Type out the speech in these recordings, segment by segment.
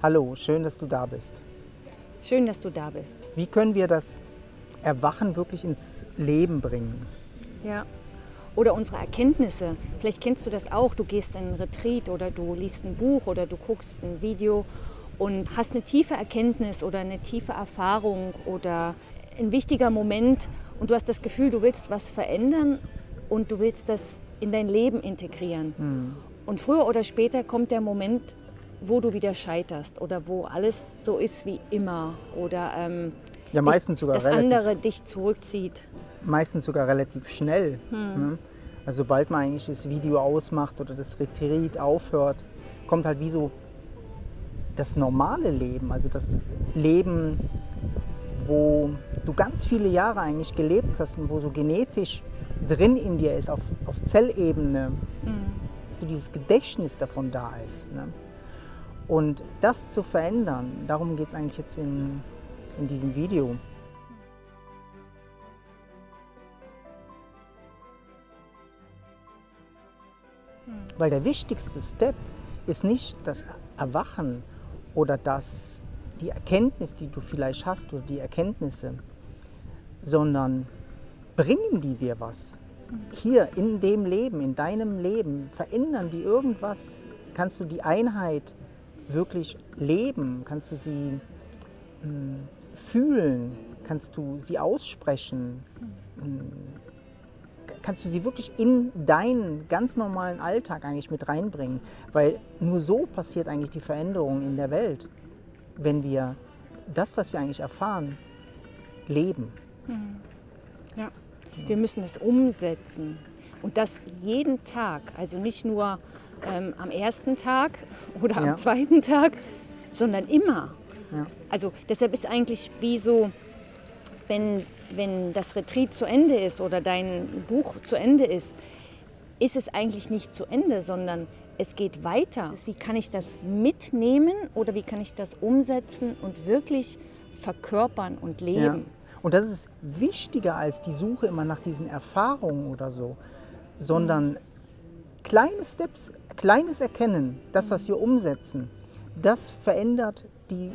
Hallo, schön, dass du da bist. Schön, dass du da bist. Wie können wir das Erwachen wirklich ins Leben bringen? Ja. Oder unsere Erkenntnisse. Vielleicht kennst du das auch. Du gehst in einen Retreat oder du liest ein Buch oder du guckst ein Video und hast eine tiefe Erkenntnis oder eine tiefe Erfahrung oder ein wichtiger Moment und du hast das Gefühl, du willst was verändern und du willst das in dein Leben integrieren. Hm. Und früher oder später kommt der Moment, wo du wieder scheiterst oder wo alles so ist wie immer oder ähm, Ja, meistens dich, sogar das relativ, andere dich zurückzieht. meistens sogar relativ schnell. Ne? Also sobald man eigentlich das Video ausmacht oder das Retreat aufhört, kommt halt wie so das normale Leben, also das Leben, wo du ganz viele Jahre eigentlich gelebt hast und wo so genetisch drin in dir ist, auf, auf Zellebene, so dieses Gedächtnis davon da ist. Ne? Und das zu verändern, darum geht es eigentlich jetzt in, in diesem Video. Weil der wichtigste Step ist nicht das Erwachen oder das, die Erkenntnis, die du vielleicht hast oder die Erkenntnisse, sondern bringen die dir was? Hier in dem Leben, in deinem Leben, verändern die irgendwas? Kannst du die Einheit wirklich leben? Kannst du sie mh, fühlen? Kannst du sie aussprechen? Mh, kannst du sie wirklich in deinen ganz normalen Alltag eigentlich mit reinbringen. Weil nur so passiert eigentlich die Veränderung in der Welt, wenn wir das, was wir eigentlich erfahren, leben. Ja. Wir müssen es umsetzen. Und das jeden Tag. Also nicht nur ähm, am ersten Tag oder am Ja. zweiten Tag, sondern immer. Ja. Also deshalb ist eigentlich wie so, wenn, wenn das Retreat zu Ende ist oder dein Buch zu Ende ist, ist es eigentlich nicht zu Ende, sondern es geht weiter. Es ist, Wie kann ich das mitnehmen oder wie kann ich das umsetzen und wirklich verkörpern und Ja. leben? Und das ist wichtiger als die Suche immer nach diesen Erfahrungen oder so, sondern kleine Steps, kleines Erkennen, das, was wir umsetzen, das verändert die,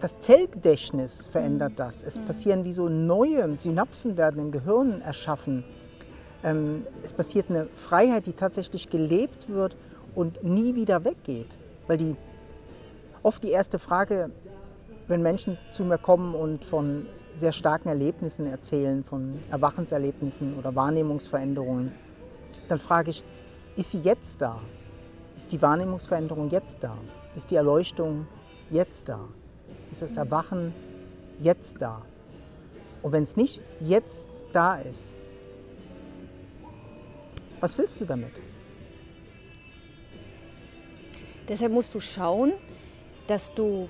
das Zellgedächtnis verändert das. Es passieren wie so neue Synapsen werden im Gehirn erschaffen. Ähm, es passiert eine Freiheit, die tatsächlich gelebt wird und nie wieder weggeht. Weil die oft die erste Frage, wenn Menschen zu mir kommen und von sehr starken Erlebnissen erzählen, von Erwachenserlebnissen oder Wahrnehmungsveränderungen, dann frage ich, ist sie jetzt da? Ist die Wahrnehmungsveränderung jetzt da? Ist die Erleuchtung jetzt da? Ist das Erwachen jetzt da? Und wenn es nicht jetzt da ist, was willst du damit? Deshalb musst du schauen, dass du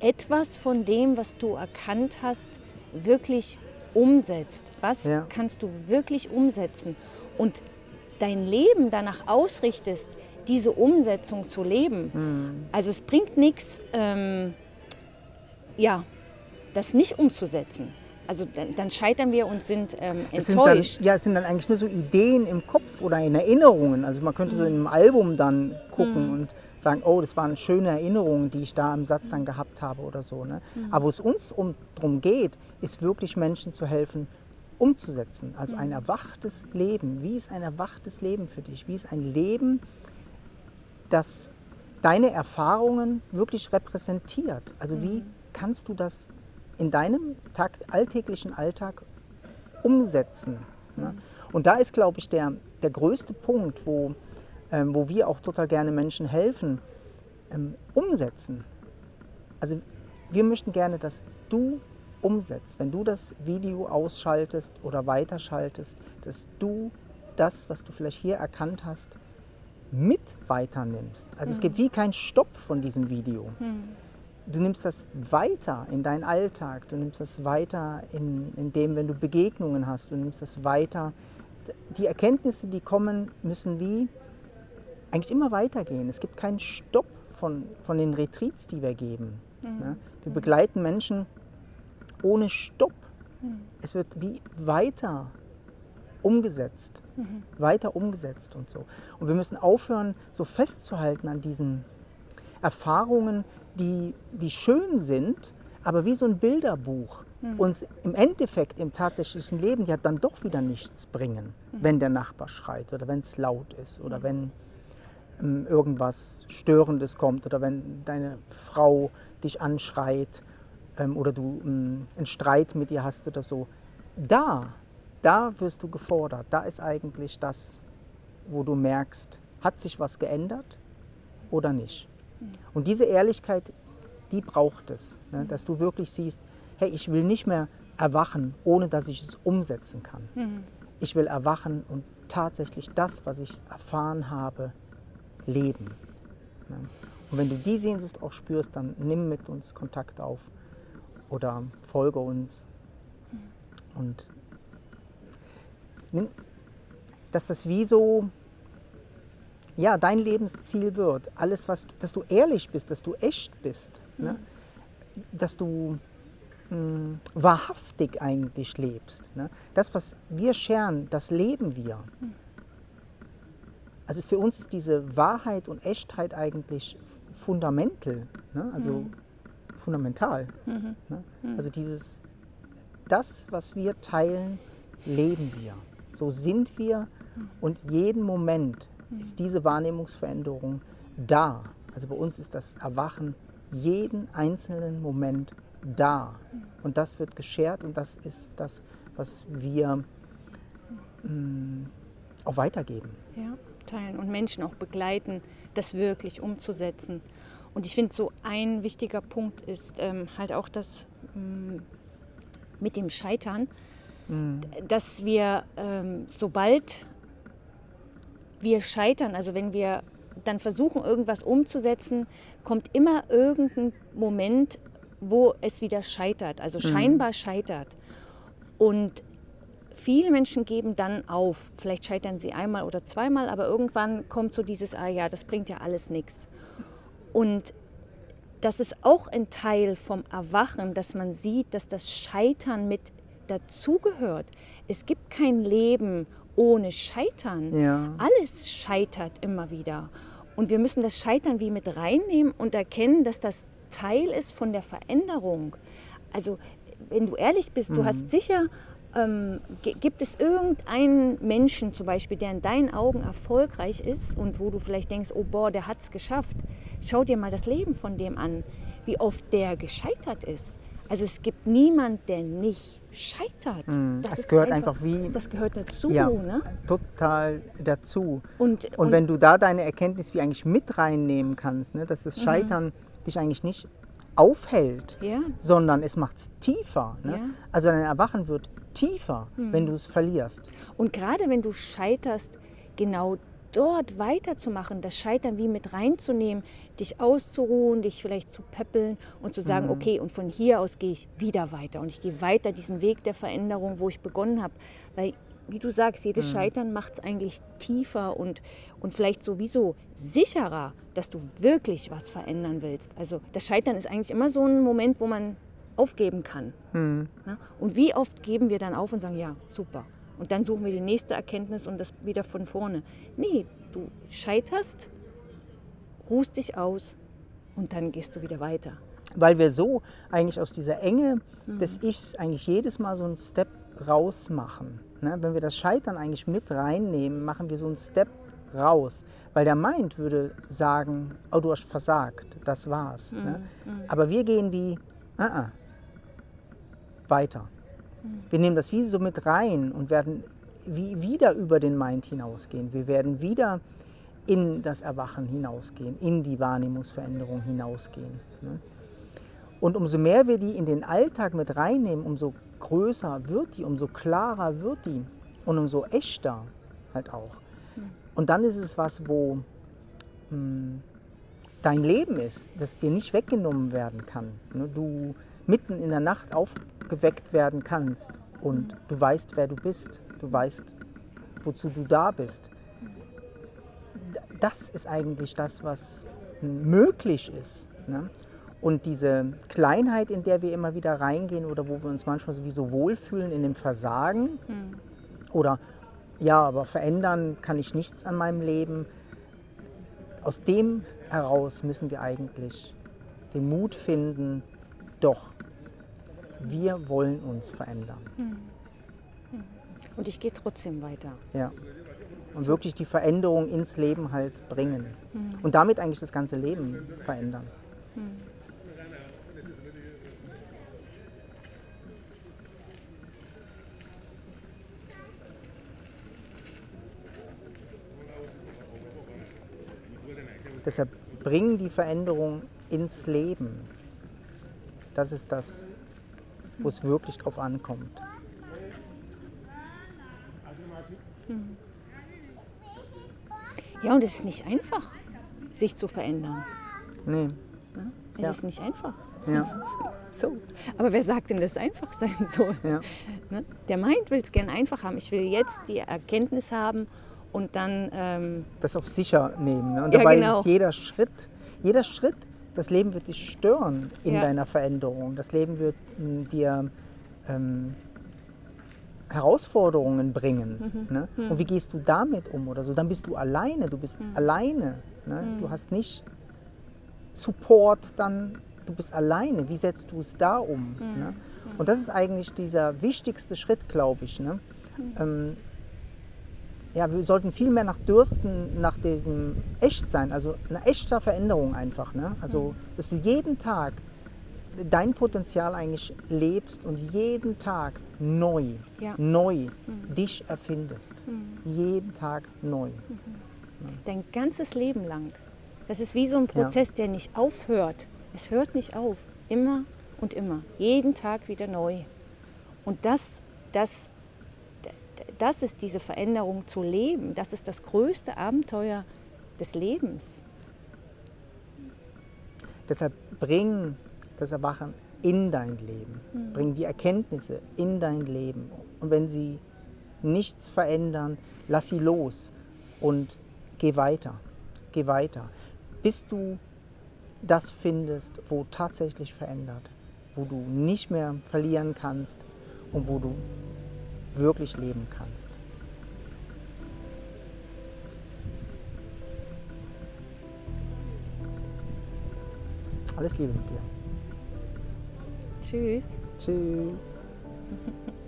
etwas von dem, was du erkannt hast, wirklich umsetzt. Was Ja. kannst du wirklich umsetzen? Und dein Leben danach ausrichtest, diese Umsetzung zu leben. Hm. Also es bringt nichts, ähm, ja, das nicht umzusetzen. Also dann, dann scheitern wir und sind ähm, Es sind, dann, enttäuscht. ja, es sind dann eigentlich nur so Ideen im Kopf oder in Erinnerungen. Also man könnte so in einem Album dann gucken und sagen, oh, das waren schöne Erinnerungen, die ich da im Satz dann gehabt habe oder so. Ne? Aber wo es uns um, darum geht, ist wirklich Menschen zu helfen, umzusetzen. Also ein erwachtes Leben. Wie ist ein erwachtes Leben für dich? Wie ist ein Leben, das deine Erfahrungen wirklich repräsentiert? Also wie kannst du das in deinem Tag, alltäglichen Alltag umsetzen? Ne? Und da ist, glaube ich, der, der größte Punkt, wo, ähm, wo wir auch total gerne Menschen helfen, ähm, umsetzen. Also wir möchten gerne, dass du umsetzt, wenn du das Video ausschaltest oder weiterschaltest, dass du das, was du vielleicht hier erkannt hast, mit weiternimmst. Also es gibt wie keinen Stopp von diesem Video. Du nimmst das weiter in deinen Alltag, du nimmst das weiter in, in dem, wenn du Begegnungen hast, du nimmst das weiter. Die Erkenntnisse, die kommen, müssen wie eigentlich immer weitergehen. Es gibt keinen Stopp von, von den Retreats, die wir geben. Ne? Wir begleiten Menschen ohne Stopp. Es wird wie weiter umgesetzt, weiter umgesetzt und so. Und wir müssen aufhören, so festzuhalten an diesen Erfahrungen, die, die schön sind, aber wie so ein Bilderbuch Mhm. uns im Endeffekt im tatsächlichen Leben ja dann doch wieder nichts bringen, Mhm. wenn der Nachbar schreit oder wenn es laut ist oder wenn ähm, irgendwas Störendes kommt oder wenn deine Frau dich anschreit ähm, oder du ähm, einen Streit mit ihr hast oder so. Da, da wirst du gefordert. Da ist eigentlich das, wo du merkst, hat sich was geändert oder nicht. Und diese Ehrlichkeit, die braucht es, ne? dass du wirklich siehst, hey, ich will nicht mehr erwachen, ohne dass ich es umsetzen kann. Mhm. Ich will erwachen und tatsächlich das, was ich erfahren habe, leben. Ne? Und wenn du die Sehnsucht auch spürst, dann nimm mit uns Kontakt auf oder folge uns. Und dass das wie so ja, dein Lebensziel wird. Alles, was, dass du ehrlich bist, dass du echt bist. Ne? Dass du mh, wahrhaftig eigentlich lebst. Ne? Das, was wir scheren, das leben wir. Also für uns ist diese Wahrheit und Echtheit eigentlich fundamental, ne? also fundamental. Mhm. Ne? Also dieses, das, was wir teilen, leben wir. So sind wir und jeden Moment ist diese Wahrnehmungsveränderung da. Also bei uns ist das Erwachen jeden einzelnen Moment da. Und das wird geschert und das ist das, was wir mh, auch weitergeben. Ja, teilen und Menschen auch begleiten, das wirklich umzusetzen. Und ich finde, so ein wichtiger Punkt ist ähm, halt auch das ähm, mit dem Scheitern, Mhm. dass wir, ähm, sobald wir scheitern, also wenn wir dann versuchen, irgendwas umzusetzen, kommt immer irgendein Moment, wo es wieder scheitert, also scheinbar scheitert. Und viele Menschen geben dann auf. Vielleicht scheitern sie einmal oder zweimal, aber irgendwann kommt so dieses, ah ja, das bringt ja alles nichts. Und das ist auch ein Teil vom Erwachen, dass man sieht, dass das Scheitern mit dazugehört. Es gibt kein Leben ohne Scheitern. Ja. Alles scheitert immer wieder. Und wir müssen das Scheitern wie mit reinnehmen und erkennen, dass das Teil ist von der Veränderung. Also, wenn du ehrlich bist, du hast sicher, ähm, gi- gibt es irgendeinen Menschen zum Beispiel, der in deinen Augen erfolgreich ist und wo du vielleicht denkst, oh boah, der hat es geschafft. Schau dir mal das Leben von dem an, wie oft der gescheitert ist. Also es gibt niemand, der nicht scheitert. Mhm. Das ist gehört einfach wie Das gehört dazu, ja, ne? total dazu. Und, Und wenn du da deine Erkenntnis wie eigentlich mit reinnehmen kannst, ne, dass Mhm. das Scheitern dich eigentlich nicht aufhält, ja, sondern es macht es tiefer. Ne? Mhm. Also dein Erwachen wird tiefer, wenn du es verlierst. Und gerade wenn du scheiterst, genau dort weiterzumachen, das Scheitern wie mit reinzunehmen, dich auszuruhen, dich vielleicht zu peppeln und zu sagen, okay, und von hier aus gehe ich wieder weiter und ich gehe weiter diesen Weg der Veränderung, wo ich begonnen habe. Weil, wie du sagst, jedes Scheitern macht es eigentlich tiefer und, und vielleicht sowieso sicherer, dass du wirklich was verändern willst. Also das Scheitern ist eigentlich immer so ein Moment, wo man aufgeben kann. Mhm. Ja? Und wie oft geben wir dann auf und sagen, ja, super. Und dann suchen wir die nächste Erkenntnis und das wieder von vorne. Nee, du scheiterst, ruhst dich aus und dann gehst du wieder weiter. Weil wir so eigentlich aus dieser Enge Mhm. des Ichs eigentlich jedes Mal so einen Step raus machen. Ne? Wenn wir das Scheitern eigentlich mit reinnehmen, machen wir so einen Step raus. Weil der Mind würde sagen, oh, du hast versagt, das war's. Ne? Mhm. Aber wir gehen wie, uh -uh, weiter. Wir nehmen das wie so mit rein und werden wie wieder über den Mind hinausgehen. Wir werden wieder in das Erwachen hinausgehen, in die Wahrnehmungsveränderung hinausgehen. Ne? Und umso mehr wir die in den Alltag mit reinnehmen, umso größer wird die, umso klarer wird die und umso echter halt auch. Und dann ist es was, wo mh, dein Leben ist, das dir nicht weggenommen werden kann. Ne? Du mitten in der Nacht aufgeweckt werden kannst und du weißt, wer du bist. Du weißt, wozu du da bist. Das ist eigentlich das, was möglich ist. Ne? Und diese Kleinheit, in der wir immer wieder reingehen oder wo wir uns manchmal sowieso wohlfühlen in dem Versagen Hm. oder ja, aber verändern kann ich nichts an meinem Leben. Aus dem heraus müssen wir eigentlich den Mut finden, doch, wir wollen uns verändern. Und ich gehe trotzdem weiter. Ja. Und wirklich die Veränderung ins Leben halt bringen. Und damit eigentlich das ganze Leben verändern. Deshalb bring die Veränderung ins Leben. Das ist das, wo es wirklich drauf ankommt. Ja, und es ist nicht einfach, sich zu verändern. Nee. Ne? Es Ja. ist nicht einfach. Ja, So. Aber wer sagt denn, dass es einfach sein soll? ja. Ne? Der meint, will es gern einfach haben. Ich will jetzt die Erkenntnis haben und dann, ähm, das auf sicher nehmen. Ne? Und Ja, dabei genau. ist jeder Schritt, jeder Schritt, das Leben wird dich stören in Ja. deiner Veränderung. Das Leben wird m, dir ähm, Herausforderungen bringen. Mhm. Ne? Und wie gehst du damit um oder so? Dann bist du alleine, du bist Mhm. alleine. Ne? Du hast nicht Support, dann du bist alleine. Wie setzt du es da um? Mhm. Ne? Und das ist eigentlich dieser wichtigste Schritt, glaube ich. Ne? Mhm. Ähm, ja, wir sollten viel mehr nach Dürsten, nach diesem Echtsein, also eine echter Veränderung einfach. Ne? Also, dass du jeden Tag dein Potenzial eigentlich lebst und jeden Tag neu, Ja. neu dich erfindest. Mhm. Jeden Tag neu. dein ganzes Leben lang. Das ist wie so ein Prozess, der nicht aufhört. Es hört nicht auf. Immer und immer. Jeden Tag wieder neu. Und das, das, das ist diese Veränderung zu leben. Das ist das größte Abenteuer des Lebens. Deshalb bring das Erwachen in dein Leben. Bring die Erkenntnisse in dein Leben. Und wenn sie nichts verändern, lass sie los und geh weiter. Geh weiter. Bis du das findest, wo tatsächlich verändert, wo du nicht mehr verlieren kannst und wo du wirklich leben kannst. Alles Liebe mit dir. Tschüss. Tschüss.